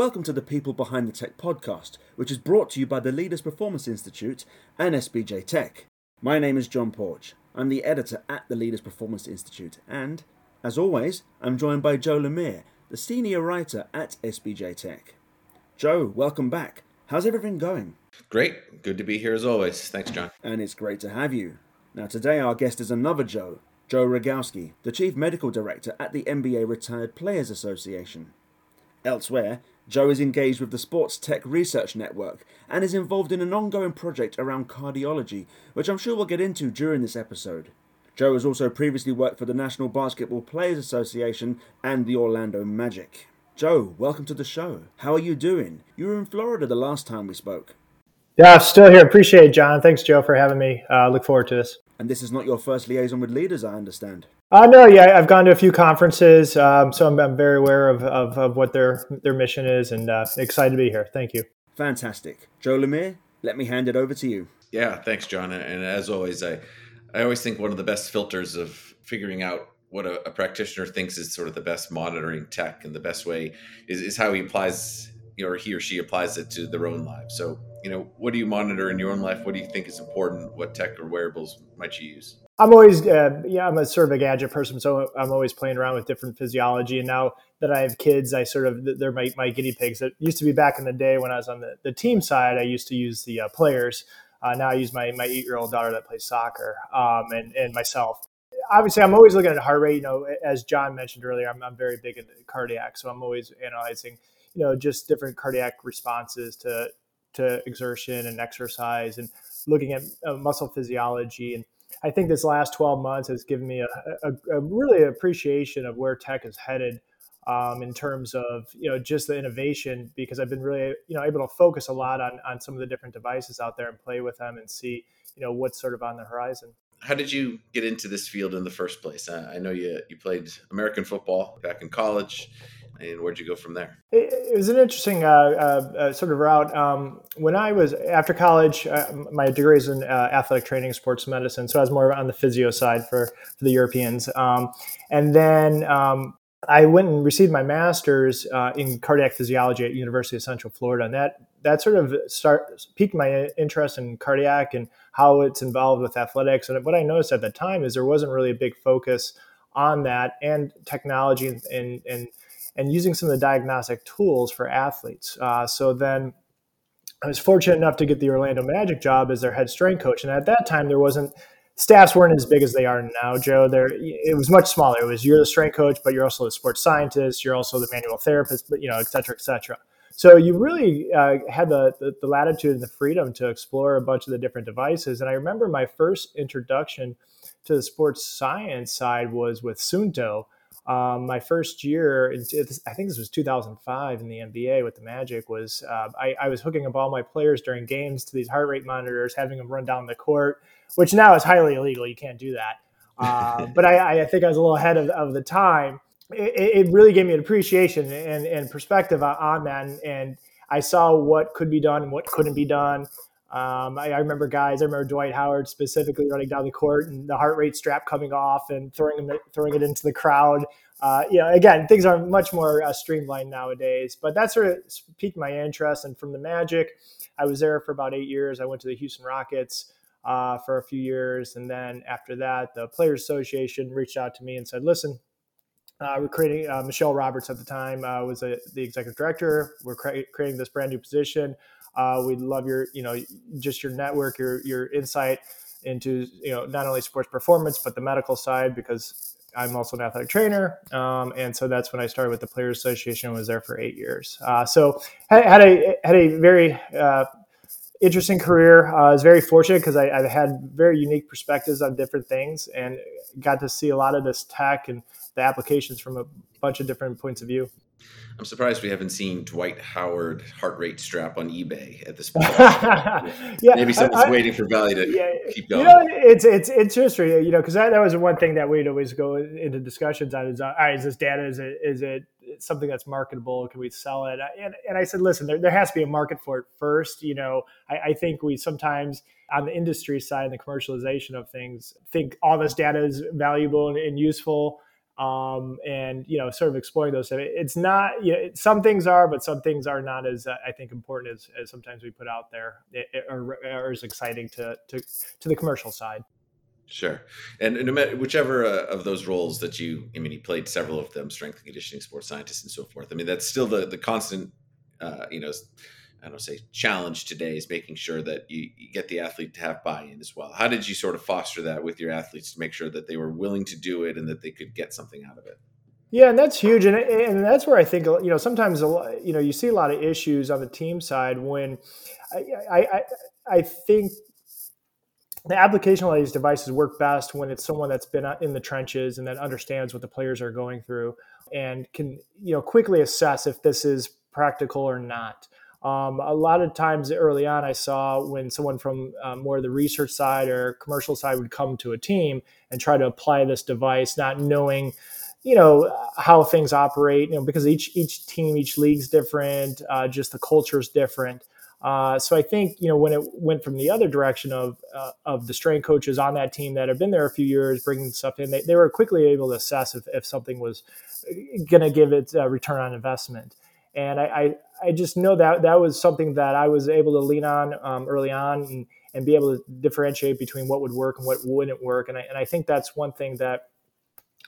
Welcome to the People Behind the Tech podcast, which is brought to you by the Leaders Performance Institute and SBJ Tech. My name is John Portch. I'm the editor at the Leaders Performance Institute, and, as always, I'm joined by Joe Lemire, the senior writer at SBJ Tech. Joe, welcome back. How's everything going? Great. Good to be here as always. Thanks, John. And it's great to have you. Now, today our guest is another Joe, Joe Rogowski, the Chief Medical Director at the NBA Retired Players Association. Elsewhere, Joe is engaged with the Sports Tech Research Network and is involved in an ongoing project around cardiology, which I'm sure we'll get into during this episode. Joe has also previously worked for the National Basketball Players Association and the Orlando Magic. Joe, welcome to the show. How are you doing? You were in Florida the last time we spoke. Yeah, still here. Appreciate it, John. Thanks, Joe, for having me. Uh, look forward to this. And this is not your first liaison with leaders, I understand. Uh, no, yeah, I've gone to a few conferences, um, so I'm, I'm, very aware of, of, of, what their their mission is, and uh, excited to be here. Thank you. Fantastic, Joe Lemire. Let me hand it over to you. Yeah, thanks, John. And as always, I I always think one of the best filters of figuring out what a, a practitioner thinks is sort of the best monitoring tech and the best way is, is how he applies or he or she applies it to their own lives. So, you know, what do you monitor in your own life? What do you think is important? What tech or wearables might you use? I'm always, uh, yeah, I'm a sort of a gadget person, so I'm always playing around with different physiology. And now that I have kids, I sort of they're my, my guinea pigs. It used to be back in the day when I was on the, the team side, I used to use the uh, players. Uh, now I use my my eight year old daughter that plays soccer, um, and and myself. Obviously, I'm always looking at heart rate. You know, as John mentioned earlier, I'm, I'm very big into cardiac, so I'm always analyzing you know just different cardiac responses to to exertion and exercise and looking at uh, muscle physiology and I think this last 12 months has given me a, a, a really appreciation of where tech is headed um, in terms of you know just the innovation because I've been really you know able to focus a lot on on some of the different devices out there and play with them and see you know what's sort of on the horizon. How did you get into this field in the first place? I know you you played American football back in college and where'd you go from there? It, it was an interesting uh, uh, uh, sort of route. Um, when I was after college, uh, my degree is in uh, athletic training, sports medicine, so I was more on the physio side for, for the Europeans. Um, and then um, I went and received my master's uh, in cardiac physiology at University of Central Florida, and that that sort of start piqued my interest in cardiac and how it's involved with athletics. And what I noticed at the time is there wasn't really a big focus on that and technology and, and, and and using some of the diagnostic tools for athletes. Uh, so then I was fortunate enough to get the Orlando Magic job as their head strength coach. And at that time, there wasn't staffs weren't as big as they are now, Joe. There, it was much smaller. It was you're the strength coach, but you're also the sports scientist. You're also the manual therapist, but you know, et cetera, et cetera. So you really uh, had the, the, the latitude and the freedom to explore a bunch of the different devices. And I remember my first introduction to the sports science side was with Suunto um, my first year, I think this was 2005 in the NBA with the Magic, was uh, I, I, was hooking up all my players during games to these heart rate monitors, having them run down the court, which now is highly illegal. You can't do that. Uh, but I, I, think I was a little ahead of, of the time. It, it, really gave me an appreciation and, and perspective on that. And, and I saw what could be done and what couldn't be done. Um, I, I, remember guys. I remember Dwight Howard specifically running down the court and the heart rate strap coming off and throwing them, throwing it into the crowd. Uh, you know, again, things are much more uh, streamlined nowadays. But that sort of piqued my interest. And from the Magic, I was there for about eight years. I went to the Houston Rockets uh, for a few years, and then after that, the Players Association reached out to me and said, "Listen." Uh, we're creating uh, Michele Roberts at the time uh, was a, the executive director. We're cre- creating this brand new position. Uh, we'd love your, you know, just your network, your your insight into, you know, not only sports performance but the medical side because I'm also an athletic trainer, um, and so that's when I started with the Players Association. Was there for eight years. Uh, so had a had a very uh, interesting career. Uh, I was very fortunate because I, I, had very unique perspectives on different things and got to see a lot of this tech and the applications from a bunch of different points of view. I'm surprised we haven't seen Dwight Howard heart rate strap on eBay at this point. yeah, maybe someone's I, waiting for Valley to yeah, keep going. You know, it's it's interesting, you know, because that, that was one thing that we'd always go into discussions on is, uh, all right, is this data is it is it something that's marketable? Can we sell it? And and I said, listen, there, there has to be a market for it first. You know, I, I think we sometimes on the industry side and the commercialization of things think all this data is valuable and, and useful um, and you know, sort of exploring those. It's not, you know, some things are, but some things are not as uh, I think important as, as sometimes we put out there, or, or as exciting to, to to the commercial side. Sure, and, matter whichever uh, of those roles that you, I mean, you played several of them, strength and conditioning, sports scientist, and so forth. I mean, that's still the the constant, uh, you know, I don't say challenge today is making sure that you, you, get the athlete to have buy-in as well. How did you sort of foster that with your athletes to make sure that they were willing to do it and that they could get something out of it? Yeah, and that's huge, and and that's where I think you know sometimes you know you see a lot of issues on the team side when I I, I think the application of these devices work best when it's someone that's been in the trenches and that understands what the players are going through and can you know quickly assess if this is practical or not. Um, a lot of times early on, I saw when someone from um, more of the research side or commercial side would come to a team and try to apply this device, not knowing, you know, how things operate. You know, because each each team, each league's different, uh, just the culture is different. Uh, so I think you know when it went from the other direction of uh, of the strength coaches on that team that have been there a few years, bringing stuff in, they, they were quickly able to assess if, if something was going to give it a return on investment. And I, I, I, just know that that was something that I was able to lean on um, early on and, and be able to differentiate between what would work and what wouldn't work. And I, and I think that's one thing that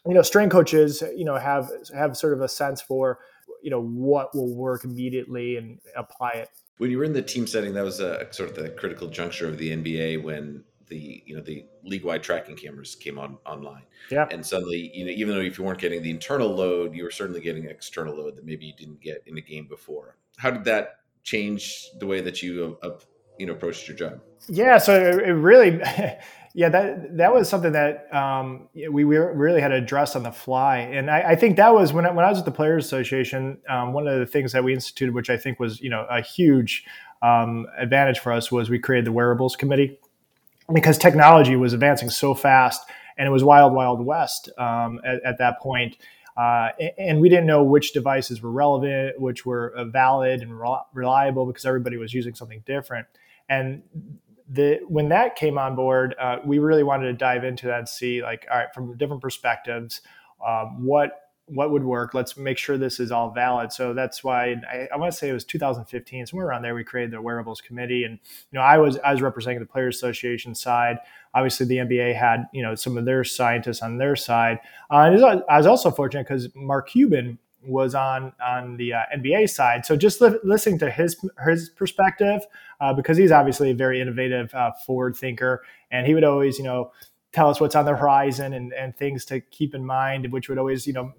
you know strength coaches you know have have sort of a sense for you know what will work immediately and apply it when you were in the team setting, that was a sort of the critical juncture of the NBA when the you know the league wide tracking cameras came on online. Yeah. And suddenly, you know, even though if you weren't getting the internal load, you were certainly getting external load that maybe you didn't get in a game before. How did that change the way that you uh, you know approached your job? Yeah, so it really Yeah, that that was something that um, we really had to address on the fly, and I, I, think that was when I, when I was at the Players Association. Um, one of the things that we instituted, which I think was you know a huge um, advantage for us, was we created the wearables committee because technology was advancing so fast, and it was wild, wild west um, at, at, that point. Uh, and we didn't know which devices were relevant, which were uh, valid and reliable, because everybody was using something different. And the when that came on board, uh, we really wanted to dive into that and see like, all right, from different perspectives, um, what what would work. Let's make sure this is all valid. So that's why I, I, want to say it was 2015, somewhere around there. We created the wearables committee, and you know, I was I was representing the Players Association side. Obviously, the NBA had you know some of their scientists on their side, uh, and I was also fortunate because Mark Cuban was on on the uh, NBA side. So just li- listening to his his perspective, uh, because he's obviously a very innovative, uh, forward thinker, and he would always, you know, tell us what's on the horizon and, and things to keep in mind, which would always, you know,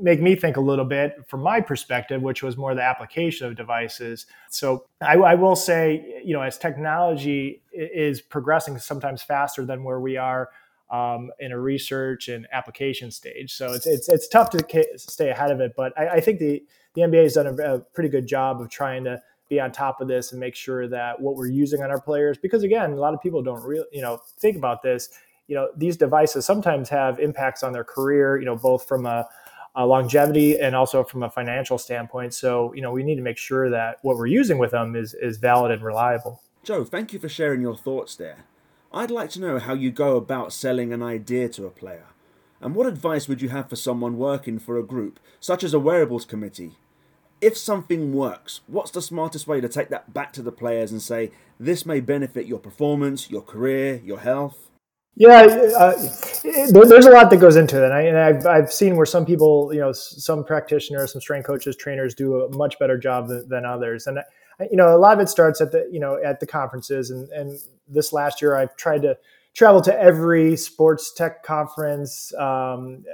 make me think a little bit from my perspective, which was more the application of devices. So I, I will say, you know, as technology is progressing sometimes faster than where we are um, in a research and application stage. So it's it's it's tough to stay ahead of it, but I, I think the the NBA has done a, a, pretty good job of trying to be on top of this and make sure that what we're using on our players, because again, a lot of people don't really you know think about this. You know, these devices sometimes have impacts on their career. You know, both from a longevity and also from a financial standpoint. So, you know, we need to make sure that what we're using with them is, is valid and reliable. Joe, thank you for sharing your thoughts there. I'd like to know how you go about selling an idea to a player. And what advice would you have for someone working for a group, such as a wearables committee? If something works, what's the smartest way to take that back to the players and say, this may benefit your performance, your career, your health? Yeah, uh, there's a lot that goes into it, and, I, have I've seen where some people, you know, some practitioners, some strength coaches, trainers do a much better job than, than others, and you know, a lot of it starts at the, you know, at the conferences. And, and this last year, I've tried to travel to every sports tech conference, um,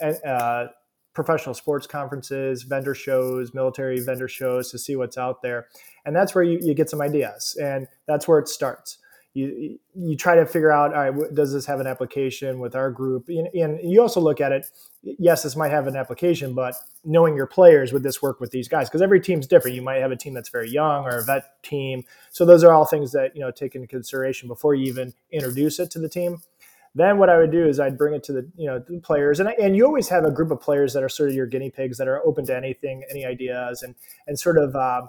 uh, professional sports conferences, vendor shows, military vendor shows to see what's out there. And that's where you, you get some ideas. And that's where it starts you you try to figure out all right does this have an application with our group? And, you also look at it yes this might have an application but knowing your players would this work with these guys? Because every team's different. You might have a team that's very young or a vet team. So those are all things that you know take into consideration before you even introduce it to the team. Then what I would do is I'd bring it to the you know the players, and and you always have a group of players that are sort of your guinea pigs that are open to anything, any ideas, and and sort of uh,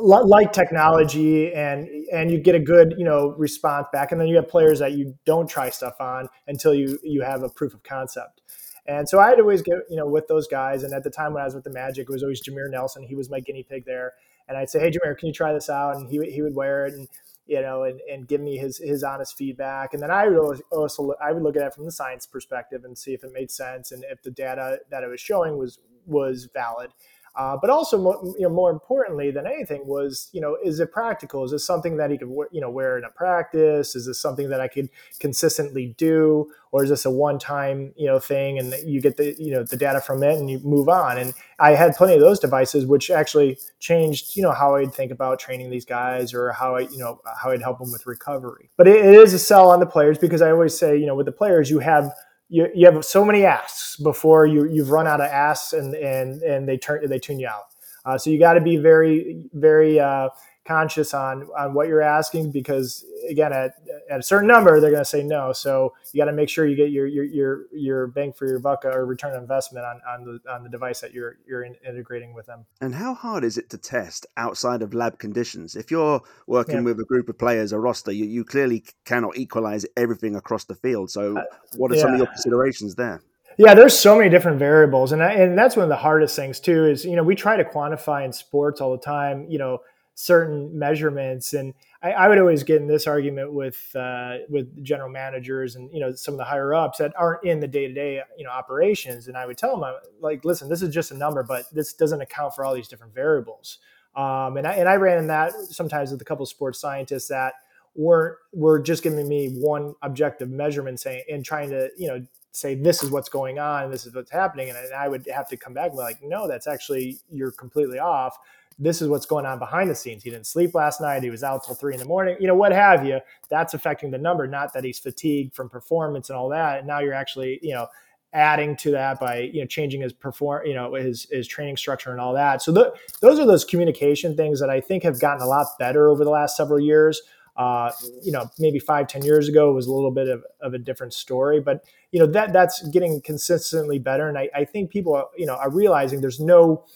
like technology and and you get a good you know response back and then you have players that you don't try stuff on until you you have a proof of concept And so I'd always get, you know, with those guys. And at the time when I was with the Magic, it was always Jameer Nelson. He was my guinea pig there. And I'd say, Hey, Jameer, can you try this out? And he, he would wear it and, you know, and, and give me his, his honest feedback. And then I would also, I would look at it from the science perspective and see if it made sense and if the data that it was showing was, was valid. Uh, but also, you know, more importantly than anything was, you know, is it practical? Is this something that he could, you know, wear in a practice? Is this something that I could consistently do, or is this a one-time, you know, thing and you get the, you know, the data from it and you move on? And I had plenty of those devices, which actually changed, you know, how I'd think about training these guys or how I, you know, how I'd help them with recovery. But it, it is a sell on the players because I always say, you know, with the players, you have you, you have so many asks before you you've run out of asks and and and they turn they tune you out. Uh, so you got to be very very uh, conscious on on what you're asking because again at, at a certain number they're going to say no so you got to make sure you get your your your your bang for your buck or return on investment on, on the on the device that you're you're in, integrating with them and how hard is it to test outside of lab conditions if you're working yeah. with a group of players a roster you, you clearly cannot equalize everything across the field so uh, what are yeah. some of your considerations there yeah, there's so many different variables, and I, and that's one of the hardest things too. Is you know we try to quantify in sports all the time. You know, certain measurements. And I, I, would always get in this argument with uh, with general managers and you know some of the higher ups that aren't in the day to day you know operations. And I would tell them I'm like, listen, this is just a number, but this doesn't account for all these different variables. Um, and I and I ran in that sometimes with a couple of sports scientists that weren't were just giving me one objective measurement saying and trying to you know say this is what's going on this is what's happening and I would have to come back and be like no that's actually you're completely off this is what's going on behind the scenes. He didn't sleep last night. He was out till three in the morning, you know, what have you. That's affecting the number, not that he's fatigued from performance and all that. And now you're actually, you know, adding to that by you know changing his perform you know his his training structure and all that so the, those are those communication things that i think have gotten a lot better over the last several years uh, you know maybe five ten years ago was a little bit of, of a different story but you know that that's getting consistently better and i, I think people you know are realizing there's no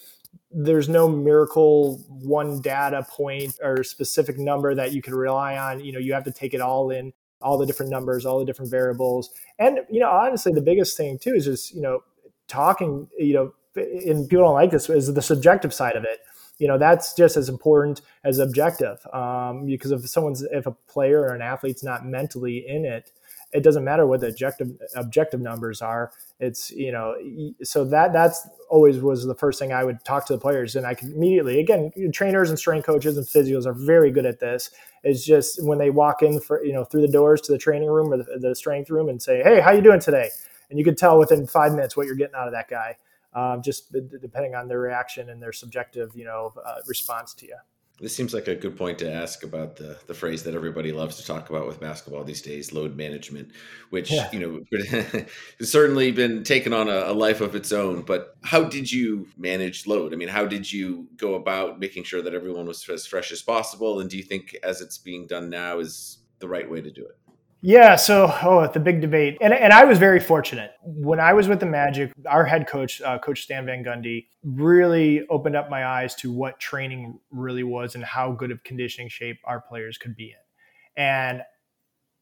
there's no miracle one data point or specific number that you can rely on. You know, you have to take it all in, all the different numbers, all the different variables. And, you know, honestly, the biggest thing too is just, you know, talking, you know, and people don't like this is the subjective side of it. You know, that's just as important as objective. Um, because if someone's, if a player or an athlete's not mentally in it, it doesn't matter what the objective objective numbers are. It's you know so that that's always was the first thing I would talk to the players, and I could immediately again trainers and strength coaches and physios are very good at this. It's just when they walk in for you know through the doors to the training room or the, the strength room and say, "Hey, how you doing today?" and you can tell within five minutes what you're getting out of that guy, um, just depending on their reaction and their subjective you know uh, response to you. This seems like a good point to ask about the the phrase that everybody loves to talk about with basketball these days, load management, which yeah. you know has certainly been taken on a, a, life of its own. But how did you manage load? I mean, how did you go about making sure that everyone was as fresh as possible? And do you think, as it's being done now, is the right way to do it? Yeah, so oh, the big debate, and and I was very fortunate when I was with the Magic. Our head coach, uh, Coach Stan Van Gundy, really opened up my eyes to what training really was and how good of conditioning shape our players could be in, and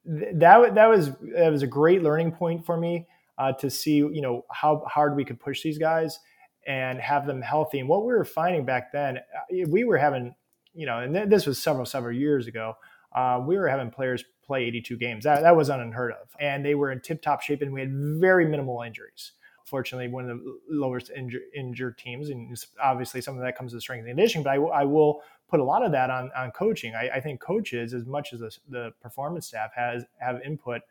that that was that was a great learning point for me uh, to see you know how hard we could push these guys and have them healthy. And what we were finding back then, uh, we were having you know, and this was several several years ago. Uh, we were having players play 82 games. That, that was unheard of. And they were in tip top shape and we had very minimal injuries. Fortunately, one of the lowest injur- injured teams, and obviously some of that comes to strength and conditioning, but I, w- I will put a lot of that on, on coaching. I, I think coaches, as much as the, the performance staff, has have input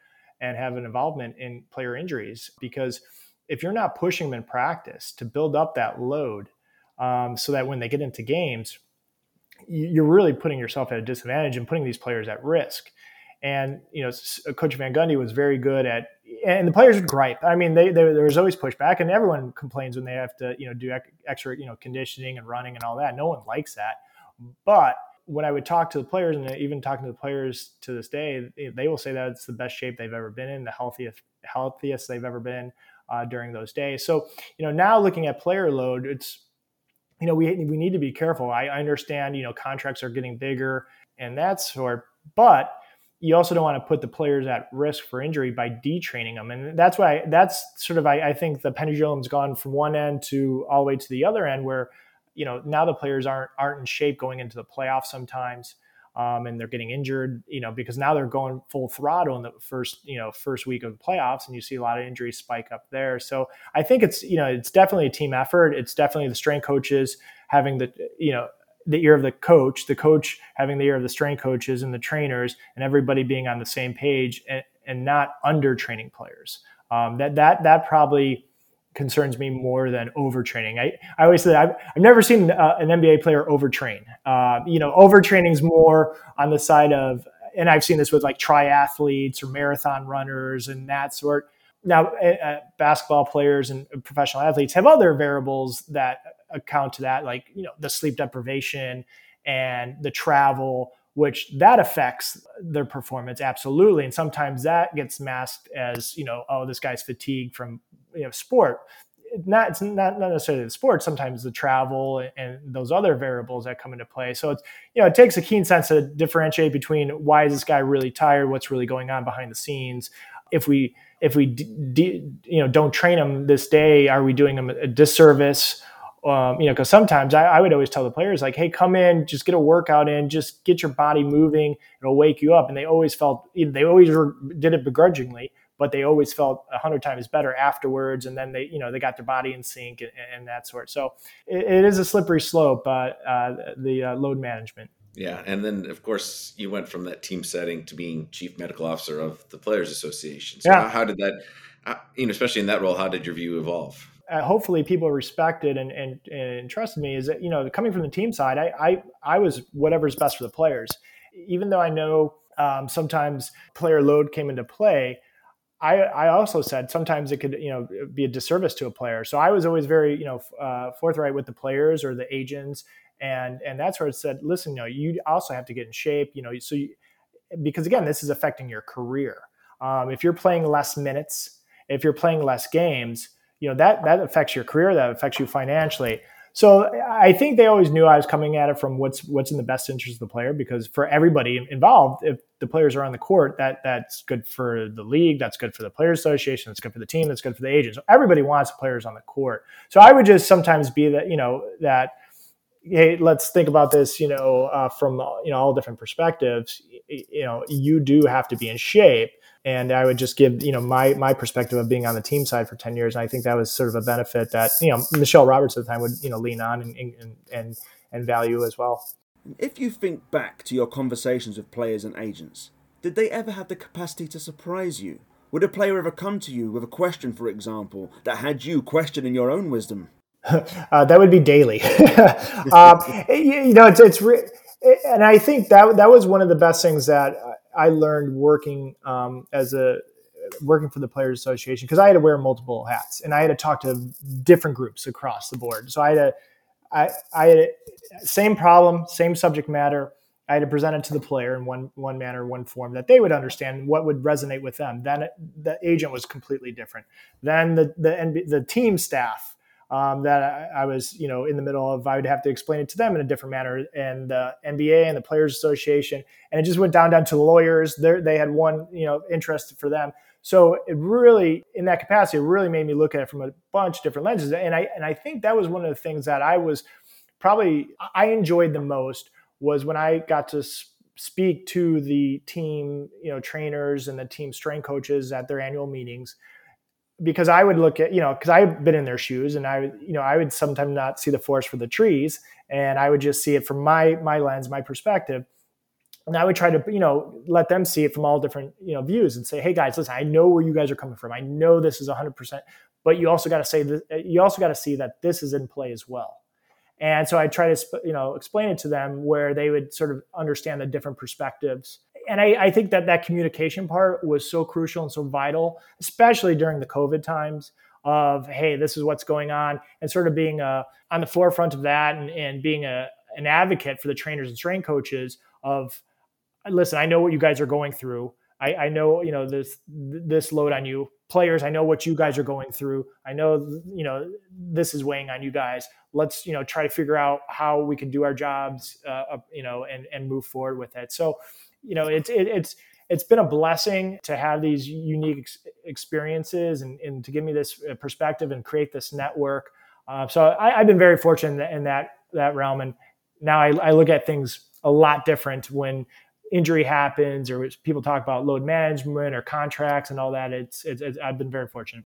and have an involvement in player injuries because if you're not pushing them in practice to build up that load um, so that when they get into games, you're really putting yourself at a disadvantage and putting these players at risk. And you know, Coach Van Gundy was very good at, and the players would gripe. I mean, they, they, there was always pushback, and everyone complains when they have to, you know, do extra, you know, conditioning and running and all that. No one likes that. But when I would talk to the players, and even talking to the players to this day, they will say that it's the best shape they've ever been in, the healthiest, healthiest they've ever been uh, during those days. So, you know, now looking at player load, it's, you know, we we need to be careful. I, I understand, you know, contracts are getting bigger and that sort, but you also don't want to put the players at risk for injury by detraining them. And that's why that's sort of, I, I, think the pendulum's gone from one end to all the way to the other end where, you know, now the players aren't, aren't in shape going into the playoffs sometimes. Um, and they're getting injured, you know, because now they're going full throttle in the first, you know, first week of the playoffs, and you see a lot of injuries spike up there. So I think it's, you know, it's definitely a team effort. It's definitely the strength coaches having the, you know, the ear of the coach, the coach having the ear of the strength coaches and the trainers, and everybody being on the same page and, and not under training players. Um, that that that probably concerns me more than overtraining. I, I always say I've, I've never seen uh, an NBA player overtrain. Uh, you know, overtraining is more on the side of, and I've seen this with like triathletes or marathon runners and that sort. Now, uh, basketball players and professional athletes have other variables that account to that, like you know the sleep deprivation and the travel, which that affects their performance absolutely. And sometimes that gets masked as you know, oh, this guy's fatigued from you know sport. Not it's not, not necessarily the sport. Sometimes the travel and those other variables that come into play. So it's you know it takes a keen sense to differentiate between why is this guy really tired, what's really going on behind the scenes. If we if we d- d- you know don't train them this day, are we doing them a disservice? Um, you know, because sometimes I, I, would always tell the players like, "Hey, come in, just get a workout in, just get your body moving. It'll wake you up." And they always felt they always did it begrudgingly, but they always felt a hundred times better afterwards. And then they, you know, they got their body in sync and, and that sort. So it, it is a slippery slope, but uh, the uh, load management. Yeah, and then of course you went from that team setting to being chief medical officer of the Players Association. So yeah. how, how did that, uh, you know, especially in that role, how did your view evolve? Uh, hopefully people respected and, and, and trusted me is that, you know, coming from the team side, I, I, I was whatever's best for the players. Even though I know um, sometimes player load came into play, I, I also said sometimes it could, you know, be a disservice to a player. So I was always very, you know, uh, forthright with the players or the agents. And, and that's where it said, listen, you know, you also have to get in shape, you know, so you, because again, this is affecting your career. Um, if you're playing less minutes, if you're playing less games, you know that that affects your career that affects you financially. So i think they always knew i was coming at it from what's what's in the best interest of the player because for everybody involved if the players are on the court that that's good for the league that's good for the players association that's good for the team that's good for the agents. So everybody wants players on the court. So i would just sometimes be that you know that hey let's think about this you know uh, from you know all different perspectives. You know you do have to be in shape and I would just give you know my my perspective of being on the team side for ten years. And I think that was sort of a benefit that you know Michele Roberts at the time would you know lean on and and and, and value as well. If you think back to your conversations with players and agents, did they ever have the capacity to surprise you? Would a player ever come to you with a question, for example, that had you questioning your own wisdom? uh, that would be daily. um, you know, it's it's, re- and I think that that was one of the best things that I learned working um, as a working for the Players Association because I had to wear multiple hats and I had to talk to different groups across the board. So I had to, I, I had a, same problem, same subject matter. I had to present it to the player in one one manner, one form that they would understand what would resonate with them. Then it, the agent was completely different. Then the the the team staff um, that I, I, was, you know, in the middle of. I would have to explain it to them in a different manner, and the NBA and the Players Association, and it just went down down to lawyers. They're, they had one, you know, interest for them. So it really, in that capacity, it really made me look at it from a bunch of different lenses, and I and I think that was one of the things that I was probably I enjoyed the most was when I got to speak to the team, you know, trainers and the team strength coaches at their annual meetings because I would look at, you know, because I've been in their shoes and I, you know, I would sometimes not see the forest for the trees and I would just see it from my, my lens, my perspective. And I would try to, you know, let them see it from all different, you know, views and say, Hey guys, listen, I know where you guys are coming from. I know this is hundred percent, but you also got to say that you also got to see that this is in play as well. And so I try to, you know, explain it to them where they would sort of understand the different perspectives and I, I, think that that communication part was so crucial and so vital, especially during the COVID times of, hey, this is what's going on, and sort of being uh, on the forefront of that and, and being a, an advocate for the trainers and strength coaches of, listen, I know what you guys are going through. I, I know, you know, this this load on you. Players, I know what you guys are going through. I know, you know, this is weighing on you guys. Let's, you know, try to figure out how we can do our jobs, uh, you know, and and move forward with it. So, you know, it's it, it's it's been a blessing to have these unique ex- experiences and, and, to give me this uh, perspective and create this network. Uh, so I, have been very fortunate in that, that realm. And now I, I look at things a lot different when injury happens or people talk about load management or contracts and all that. It's, it's, it's I've been very fortunate.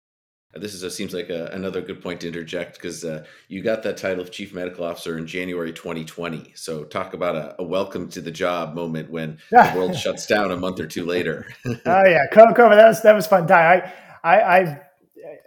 This is a, seems like a, another good point to interject because uh, you got that title of chief medical officer in January 2020. So talk about a, a welcome to the job moment when the world shuts down a month or two later. oh yeah, COVID. That was that was fun time. I I I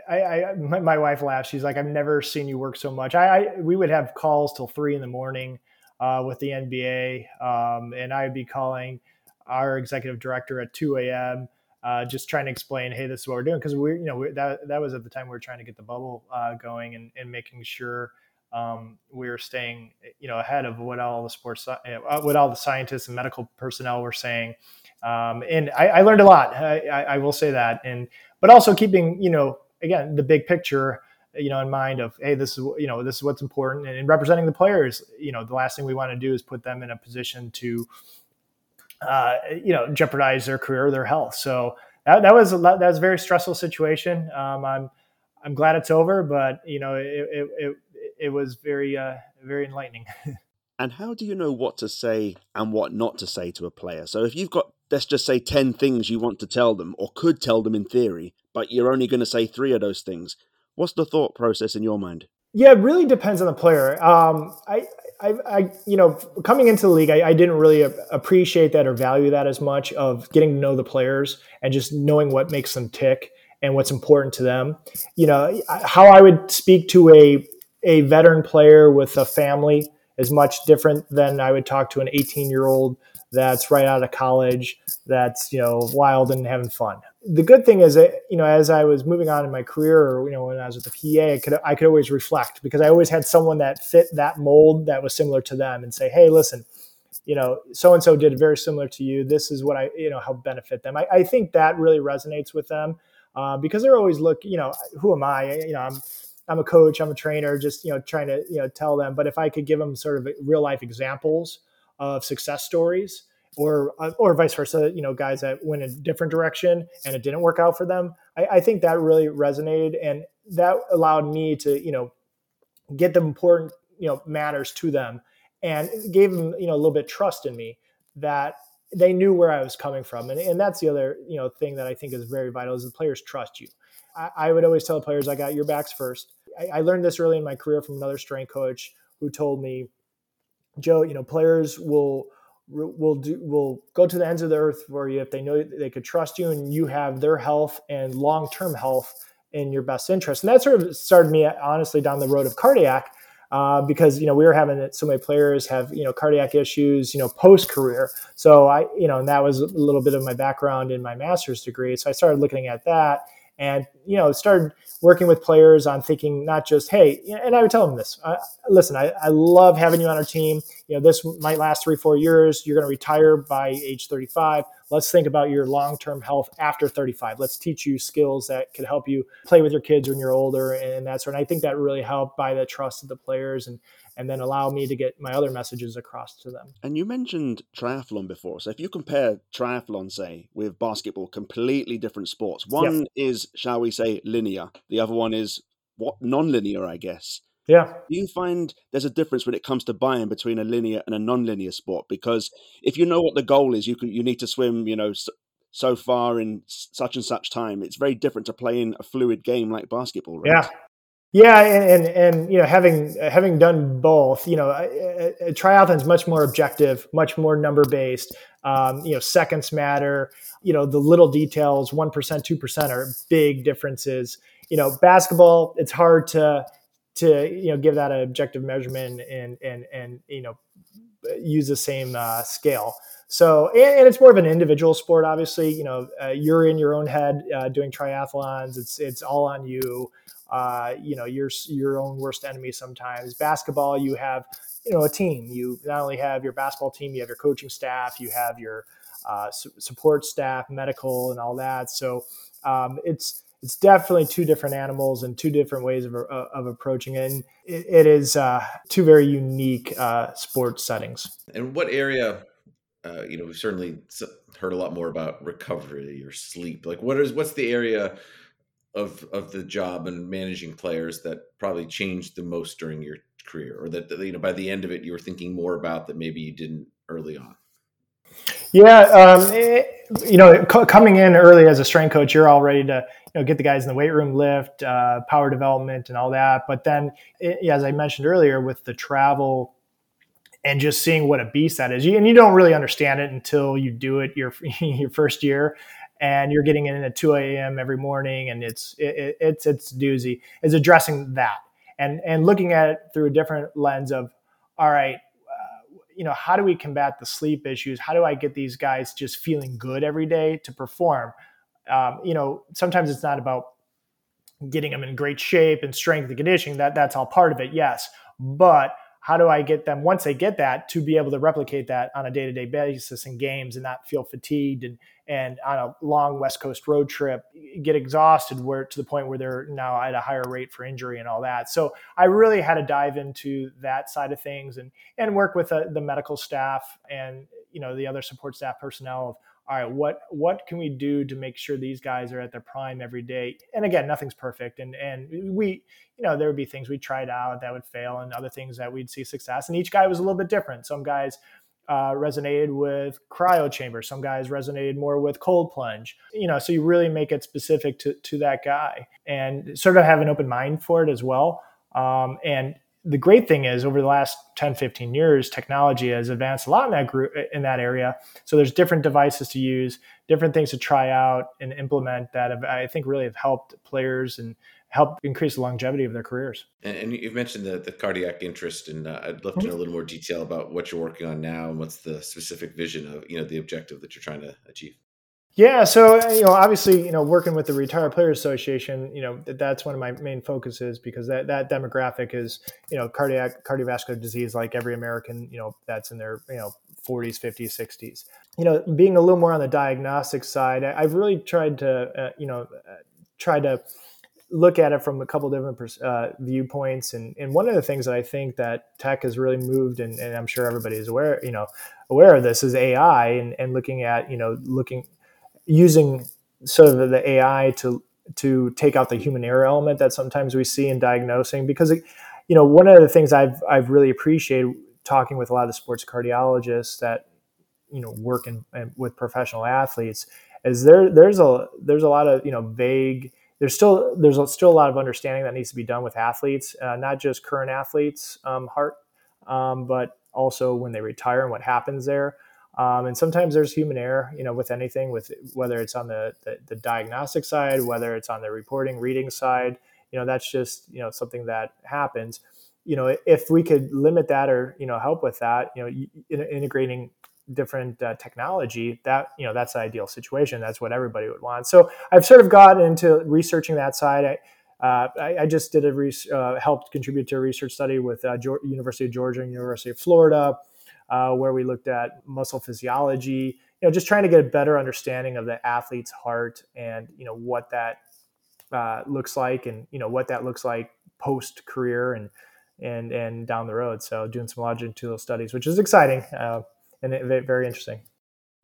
I, I my, my, wife laughs. She's like, I've never seen you work so much. I, I we would have calls till three in the morning uh, with the NBA, um, and I would be calling our executive director at 2 a.m. Uh, just trying to explain, hey, this is what we're doing because we, you know, that that was at the time we were trying to get the bubble uh, going and, and making sure um, we were staying, you know, ahead of what all the sports, uh, what all the scientists and medical personnel were saying. Um, and I, I, learned a lot. I, I, will say that, and but also keeping, you know, again the big picture you know in mind of hey this is you know this is what's important and in representing the players you know the last thing we want to do is put them in a position to uh, you know jeopardize their career or their health so that, that was a lot, that was a very stressful situation um, i'm i'm glad it's over but you know it it, it, it was very uh, very enlightening and how do you know what to say and what not to say to a player so if you've got let's just say 10 things you want to tell them or could tell them in theory but you're only going to say three of those things. What's the thought process in your mind? Yeah, it really depends on the player. Um, I, I, I, you know, coming into the league, I, I, didn't really appreciate that or value that as much of getting to know the players and just knowing what makes them tick and what's important to them. You know, how I would speak to a a veteran player with a family is much different than I would talk to an 18 year old that's right out of college that's you know wild and having fun the good thing is that you know as i was moving on in my career or you know when i was with the pa i could i could always reflect because i always had someone that fit that mold that was similar to them and say hey listen you know so and so did very similar to you. This is what i you know help benefit them. I, I think that really resonates with them uh, because they're always look you know who am i? You know i'm i'm a coach i'm a trainer just you know trying to you know tell them. But if i could give them sort of real life examples of success stories or uh, or vice versa you know guys that went a different direction and it didn't work out for them. I, I, think that really resonated and that allowed me to you know get the important you know matters to them and gave them you know a little bit trust in me that they knew where I was coming from. And, and that's the other you know thing that I think is very vital is the players trust you. I, I would always tell players I got your backs first. I, I learned this early in my career from another strength coach who told me Joe, you know, players will will do will go to the ends of the earth for you if they know they could trust you and you have their health and long term health in your best interest. And that sort of started me honestly down the road of cardiac. Uh, because you know we were having so many players have you know cardiac issues you know post career so i you know and that was a little bit of my background in my master's degree so i started looking at that and you know started working with players on thinking not just hey and i would tell them this uh, listen I, I love having you on our team. You know this might last three four years. You're going to retire by age 35 let's think about your long-term health after 35 let's teach you skills that could help you play with your kids when you're older and that sort and i think that really helped by the trust of the players and and then allow me to get my other messages across to them. And you mentioned triathlon before. So if you compare triathlon, say, with basketball, completely different sports. One yep. is, shall we say, linear. The other one is what non-linear, I guess. Yeah. Do you find there's a difference when it comes to buying between a linear and a non-linear sport? Because if you know what the goal is, you can you need to swim, you know, so far in such and such time. It's very different to playing a fluid game like basketball, right? Yeah, yeah, and, and, and you know, having having done both, you know, a, a triathlon is much more objective, much more number based. Um, you know, seconds matter. You know, the little details, one percent, two percent, are big differences. You know, basketball, it's hard to to you know give that an objective measurement and and and you know use the same uh, scale. So, and, and, it's more of an individual sport. Obviously, you know, uh, you're in your own head uh, doing triathlons. It's it's all on you uh, you know, you're your own worst enemy sometimes. Basketball, you have, you know, a team. You not only have your basketball team, you have your coaching staff, you have your uh, su- support staff, medical, and all that. So um, it's it's definitely two different animals and two different ways of, uh, of approaching it. And it, it is uh, two very unique uh, sports settings. And what area uh, you know, we've certainly heard a lot more about recovery or sleep. Like, what is what's the area of of the job and managing players that probably changed the most during your career, or that you know by the end of it you were thinking more about that maybe you didn't early on? Yeah, um, it, you know, c- coming in early as a strength coach, you're all ready to you know get the guys in the weight room, lift, uh, power development, and all that. But then, it, as I mentioned earlier, with the travel and just seeing what a beast that is, you, and you don't really understand it until you do it your your first year, and you're getting in at 2 a.m. every morning, and it's it, it's it's doozy. Is addressing that and and looking at it through a different lens of, all right, you know, how do we combat the sleep issues? How do I get these guys just feeling good every day to perform? Um, you know, sometimes it's not about getting them in great shape and strength and conditioning. That that's all part of it, yes. But how do I get them once they get that to be able to replicate that on a day to day basis in games and not feel fatigued and and on a long West Coast road trip get exhausted where to the point where they're now at a higher rate for injury and all that. So I really had to dive into that side of things and and work with uh, the medical staff and you know the other support staff personnel of all right, what what can we do to make sure these guys are at their prime every day? And again, nothing's perfect, and and we, you know, there would be things we tried out that would fail, and other things that we'd see success. And each guy was a little bit different. Some guys uh, resonated with cryo chamber. Some guys resonated more with cold plunge. You know, so you really make it specific to to that guy, and sort of have an open mind for it as well. Um, and the great thing is over the last 10 15 years technology has advanced a lot in that group in that area so there's different devices to use different things to try out and implement that have, i think really have helped players and help increase the longevity of their careers. And, you've mentioned the, the cardiac interest and uh, i'd love to know a little more detail about what you're working on now and what's the specific vision of you know the objective that you're trying to achieve. Yeah, so uh, you know, obviously, you know, working with the Retired Players Association, you know, that's one of my main focuses because that that demographic is, you know, cardiac cardiovascular disease, like every American, you know, that's in their you know 40s, 50s, 60s. You know, being a little more on the diagnostic side, I've really tried to, uh, you know, uh, try to look at it from a couple different uh, viewpoints. And, and one of the things that I think that tech has really moved, and, and I'm sure everybody is aware, you know, aware of this, is AI and, and looking at, you know, looking using sort of the AI to to take out the human error element that sometimes we see in diagnosing because you know one of the things I've I've really appreciated talking with a lot of the sports cardiologists that you know work in, in with professional athletes is there there's a there's a lot of you know vague there's still there's still a lot of understanding that needs to be done with athletes uh, not just current athletes um, heart um, but also when they retire and what happens there um, and sometimes there's human error, you know, with anything, with whether it's on the, the, the diagnostic side, whether it's on the reporting, reading side, you know, that's just you know something that happens. You know, if we could limit that or you know help with that, you know, integrating different uh, technology, that you know that's the ideal situation. That's what everybody would want. So I've sort of gotten into researching that side. I, uh, I, I, just did a re- uh, helped contribute to a research study with uh, University of Georgia and University of Florida uh, where we looked at muscle physiology, you know, just trying to get a better understanding of the athlete's heart and, you know, what that uh, looks like and, you know, what that looks like post career and, and, and down the road. So doing some longitudinal studies, which is exciting uh, and it, very interesting.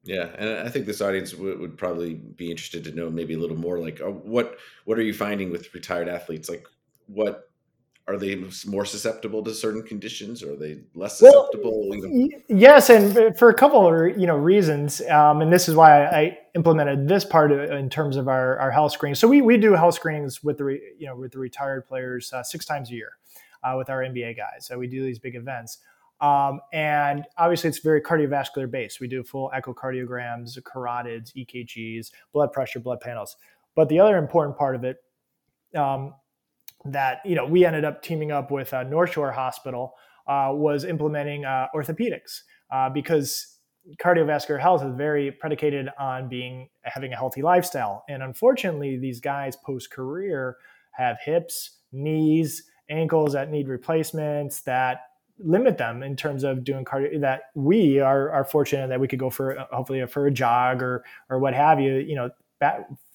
Yeah, and I think this audience would, would, probably be interested to know maybe a little more like uh, what what are you finding with retired athletes? Like what are they more susceptible to certain conditions or are they less susceptible well, yes and for a couple of you know reasons um, and this is why i implemented this part in terms of our, our health screening so we, we do health screenings with the re, you know with the retired players uh, six times a year uh, with our nba guys so we do these big events um, and obviously it's very cardiovascular based. We do full echocardiograms carotids ekgs blood pressure blood panels. But the other important part of it um, that you know we ended up teaming up with uh, North Shore Hospital uh, was implementing uh, orthopedics uh, because cardiovascular health is very predicated on being having a healthy lifestyle, and unfortunately, these guys post career have hips, knees, ankles that need replacements that limit them in terms of doing cardio that we are, are fortunate that we could go for uh, hopefully for a jog or or what have you you know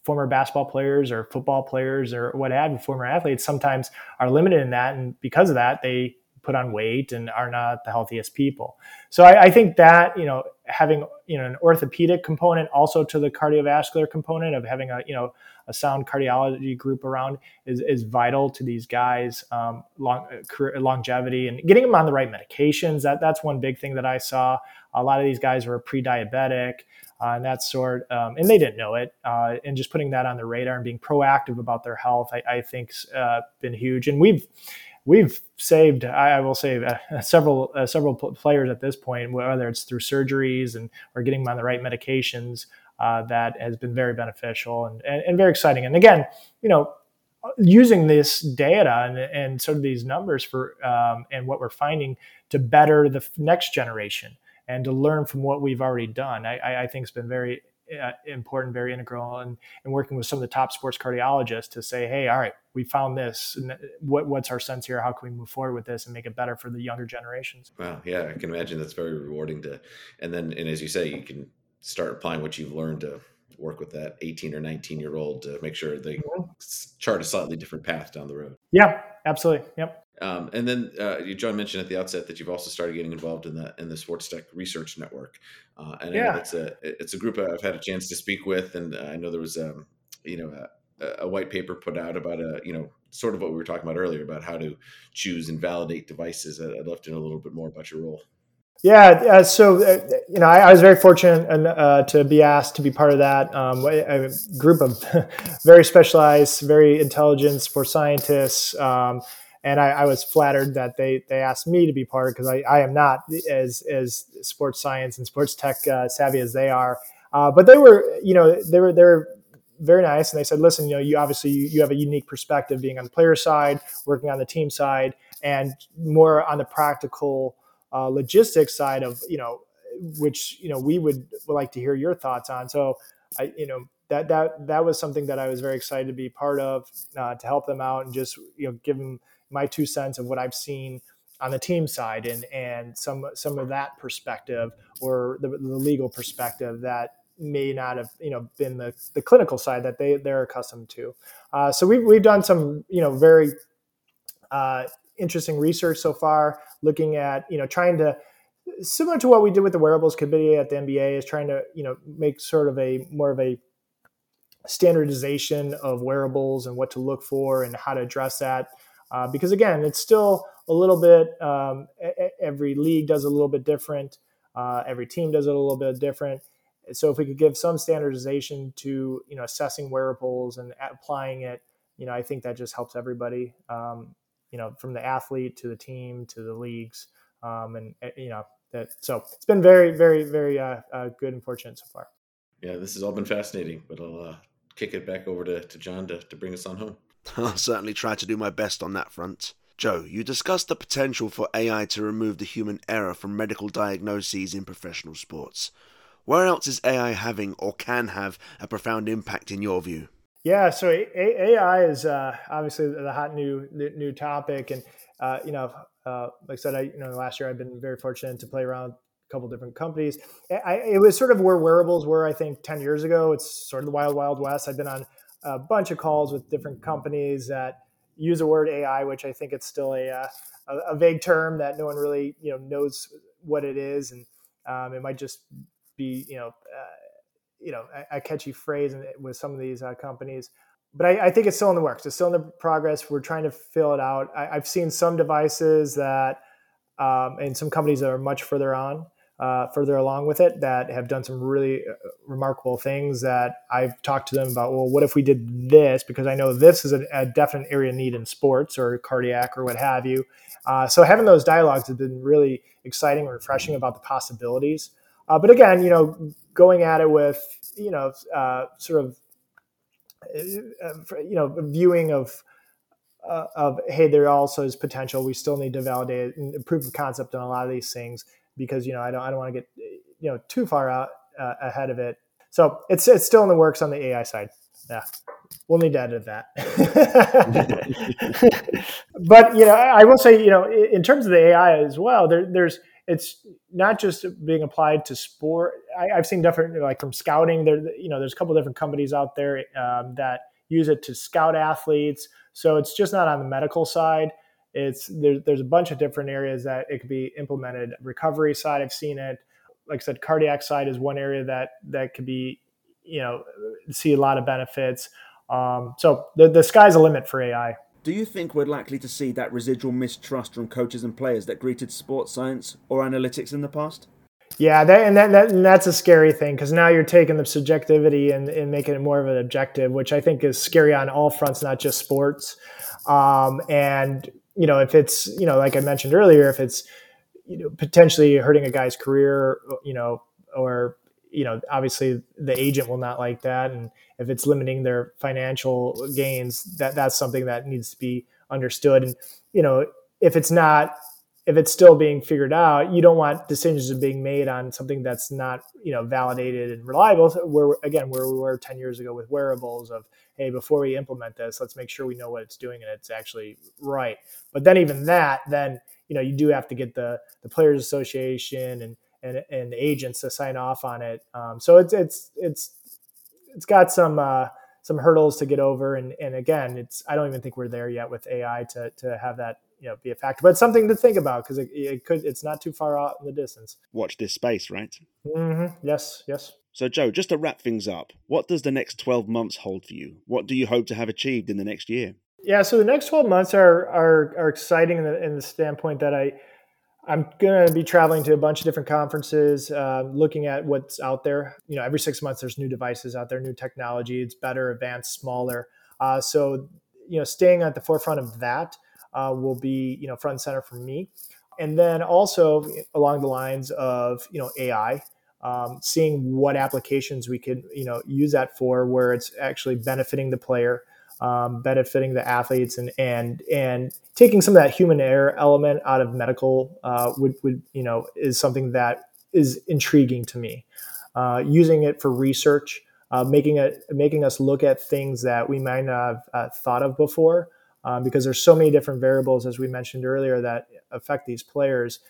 former basketball players or football players or what have you, former athletes, sometimes are limited in that. And because of that, they put on weight and are not the healthiest people. So I, I, think that you know having you know an orthopedic component also to the cardiovascular component of having a you know a sound cardiology group around is, is vital to these guys um, long, career, longevity and getting them on the right medications. That that's one big thing that I saw. A lot of these guys were pre-diabetic. Uh, and that sort, um, and they didn't know it. Uh, and just putting that on the radar and being proactive about their health, I, I think's uh, been huge. And we've we've saved, I will say, uh, several uh, several players at this point, whether it's through surgeries and or getting them on the right medications. Uh, that has been very beneficial and, and, and very exciting. And again, you know, using this data and, and sort of these numbers for um, and what we're finding to better the next generation and to learn from what we've already done, I, I think has been very uh, important, very integral, and, and working with some of the top sports cardiologists to say, hey, all right, we found this. What, what's our sense here? How can we move forward with this and make it better for the younger generations? Wow, yeah, I can imagine that's very rewarding to, and then and as you say, you can start applying what you've learned to work with that 18 or 19 year old to make sure they mm-hmm. chart a slightly different path down the road. Yeah, absolutely. Yep. Um, and then uh, John mentioned at the outset that you've also started getting involved in the in the Sports Tech Research Network, uh, and yeah. it's a it's a group I've had a chance to speak with, and I know there was um, you know a, a, white paper put out about a you know sort of what we were talking about earlier about how to choose and validate devices. I'd love to know a little bit more about your role. Yeah, uh, so uh, you know, I, I, was very fortunate uh, to be asked to be part of that um, a group of very specialized, very intelligent sports scientists. Um, and I, I, was flattered that they they asked me to be part because I, I am not as as sports science and sports tech uh, savvy as they are. Uh, but they were, you know, they were they were very nice, and they said, listen, you know, you obviously you, you have a unique perspective being on the player side, working on the team side, and more on the practical uh, logistics side of you know, which you know we would, like to hear your thoughts on. So I, you know, that that that was something that I was very excited to be part of uh, to help them out and just you know give them my two cents of what I've seen on the team side and and some some of that perspective or the, the legal perspective that may not have you know been the, the clinical side that they they're accustomed to. Uh, so we've we've done some you know very uh, interesting research so far, looking at you know trying to similar to what we did with the wearables committee at the NBA is trying to you know make sort of a more of a standardization of wearables and what to look for and how to address that uh, because again, it's still a little bit. Um, every league does a little bit different. Uh, every team does it a little bit different. So if we could give some standardization to you know assessing wearables and applying it, you know, I think that just helps everybody. Um, you know, from the athlete to the team to the leagues, um, and eh, you know that. So it's been very, very, very uh, uh, good and fortunate so far. Yeah, this has all been fascinating, but I'll uh, kick it back over to, to John to, to bring us on home. I'll certainly try to do my best on that front. Joe, you discussed the potential for AI to remove the human error from medical diagnoses in professional sports. Where else is AI having or can have a profound impact in your view? Yeah, so AI is uh, obviously the hot new new topic, and uh, you know, uh, like I said, I you know last year I've been very fortunate to play around a couple different companies. I, it was sort of where wearables were, I think, ten years ago. It's sort of the wild wild west. I've been on a bunch of calls with different companies that use the word AI, which I think it's still a, uh, a, a vague term that no one really you know knows what it is, and um, it might just be you know uh, you know a, a, catchy phrase with some of these uh, companies. But I, I, think it's still in the works. It's still in the progress. We're trying to fill it out. I, have seen some devices that, um, and some companies that are much further on uh, further along with it that have done some really uh, remarkable things that I've talked to them about. Well, what if we did this? Because I know this is a, a definite area need in sports or cardiac or what have you. Uh, so having those dialogues has been really exciting and refreshing about the possibilities. Uh, but again, you know, going at it with you know uh, sort of uh, you know viewing of of hey, there also is potential. We still need to validate and proof of concept on a lot of these things because you know I don't I don't want to get you know too far out uh, ahead of it. So it's it's still in the works on the AI side. Yeah, we'll need to edit that. but you know, I will say you know in terms of the AI as well, there, there's it's not just being applied to sport. I, have seen different like from scouting. There you know there's a couple different companies out there um, that use it to scout athletes. So it's just not on the medical side it's there, there's a bunch of different areas that it could be implemented. Recovery side, I've seen it. Like I said, cardiac side is one area that that could be, you know, see a lot of benefits. Um, so the the sky's the limit for AI. Do you think we're likely to see that residual mistrust from coaches and players that greeted sports science or analytics in the past? Yeah, that, and, that, that, and that's a scary thing because now you're taking the subjectivity and, and, making it more of an objective, which I think is scary on all fronts, not just sports. Um, and you know, if it's you know, like I mentioned earlier, if it's you know potentially hurting a guy's career, you know, or you know, obviously the agent will not like that, and if it's limiting their financial gains, that that's something that needs to be understood. And you know, if it's not if it's still being figured out, you don't want decisions being made on something that's not, you know, validated and reliable. Where again, where we were 10 years ago with wearables of, hey, before we implement this, let's make sure we know what it's doing and it's actually right. But then even that, then you know, you do have to get the the players association and and, and agents to sign off on it. Um, so it's it's it's it's got some uh, some hurdles to get over, and and again, it's I don't even think we're there yet with AI to to have that you know be a factor but it's something to think about because it, it, could it's not too far out in the distance. Watch this space right? Mm-hmm. yes yes. So joe just to wrap things up what does the next 12 months hold for you? What do you hope to have achieved in the next year? Yeah so the next 12 months are are, are exciting in the, in the standpoint that i i'm going to be traveling to a bunch of different conferences uh, looking at what's out there. You know every six months there's new devices out there new technology. It's better advanced smaller. Uh, so you know staying at the forefront of that uh, will be you know front and center for me. And then also along the lines of you know AI, um, seeing what applications we could you know use that for, where it's actually benefiting the player, um, benefiting the athletes, and and and taking some of that human error element out of medical uh, would would you know is something that is intriguing to me. Uh, using it for research, uh, making it making us look at things that we might not have uh, thought of before um, because there's so many different variables, as we mentioned earlier, that affect these players.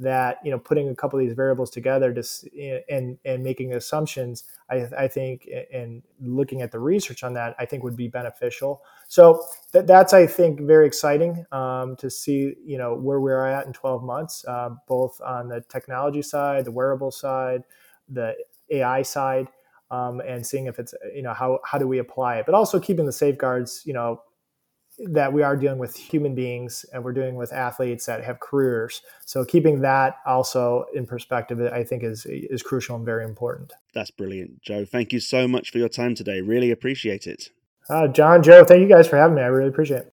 That you know, putting a couple of these variables together to and and making assumptions, I, I think, and looking at the research on that, I think would be beneficial. So that, that's I think very exciting um, to see you know where we're at in 12 months, uh, both on the technology side, the wearable side, the AI side, um, and seeing if it's you know how how do we apply it, but also keeping the safeguards you know that we are dealing with human beings and we're dealing with athletes that have careers. So keeping that also in perspective, I think is is crucial and very important. That's brilliant, Joe. Thank you so much for your time today. Really appreciate it. Uh, John, Joe, thank you guys for having me. I really appreciate it.